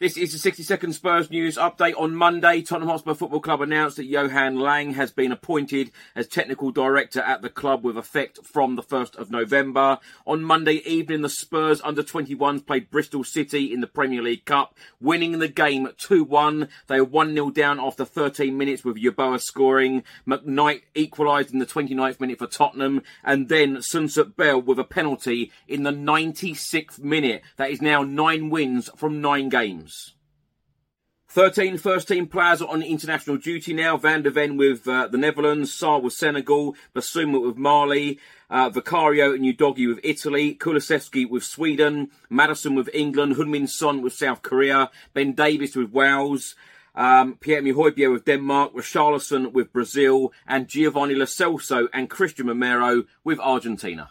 This is the 60 second Spurs news update. On Monday, Tottenham Hotspur Football Club announced that Johan Lange has been appointed as technical director at the club with effect from the 1st of November. On Monday evening, the Spurs under 21s played Bristol City in the Premier League Cup, winning the game 2 1. They were 1 0 down after 13 minutes with Yeboah scoring. McKnight equalised in the 29th minute for Tottenham, and then Soonsup Bell with a penalty in the 96th minute. That is now nine wins from nine games. 13 first team players on international duty now. Van der Ven with uh, the Netherlands, Sarr with Senegal, Bissouma with Mali, uh, Vicario and Udogie with Italy, Kulusevski with Sweden, Maddison with England, Heung-min Son with South Korea, Ben Davies with Wales, um, Pierre-Emile with Denmark, Richarlison with Brazil, and Giovanni Lo Celso and Cristian Romero with Argentina.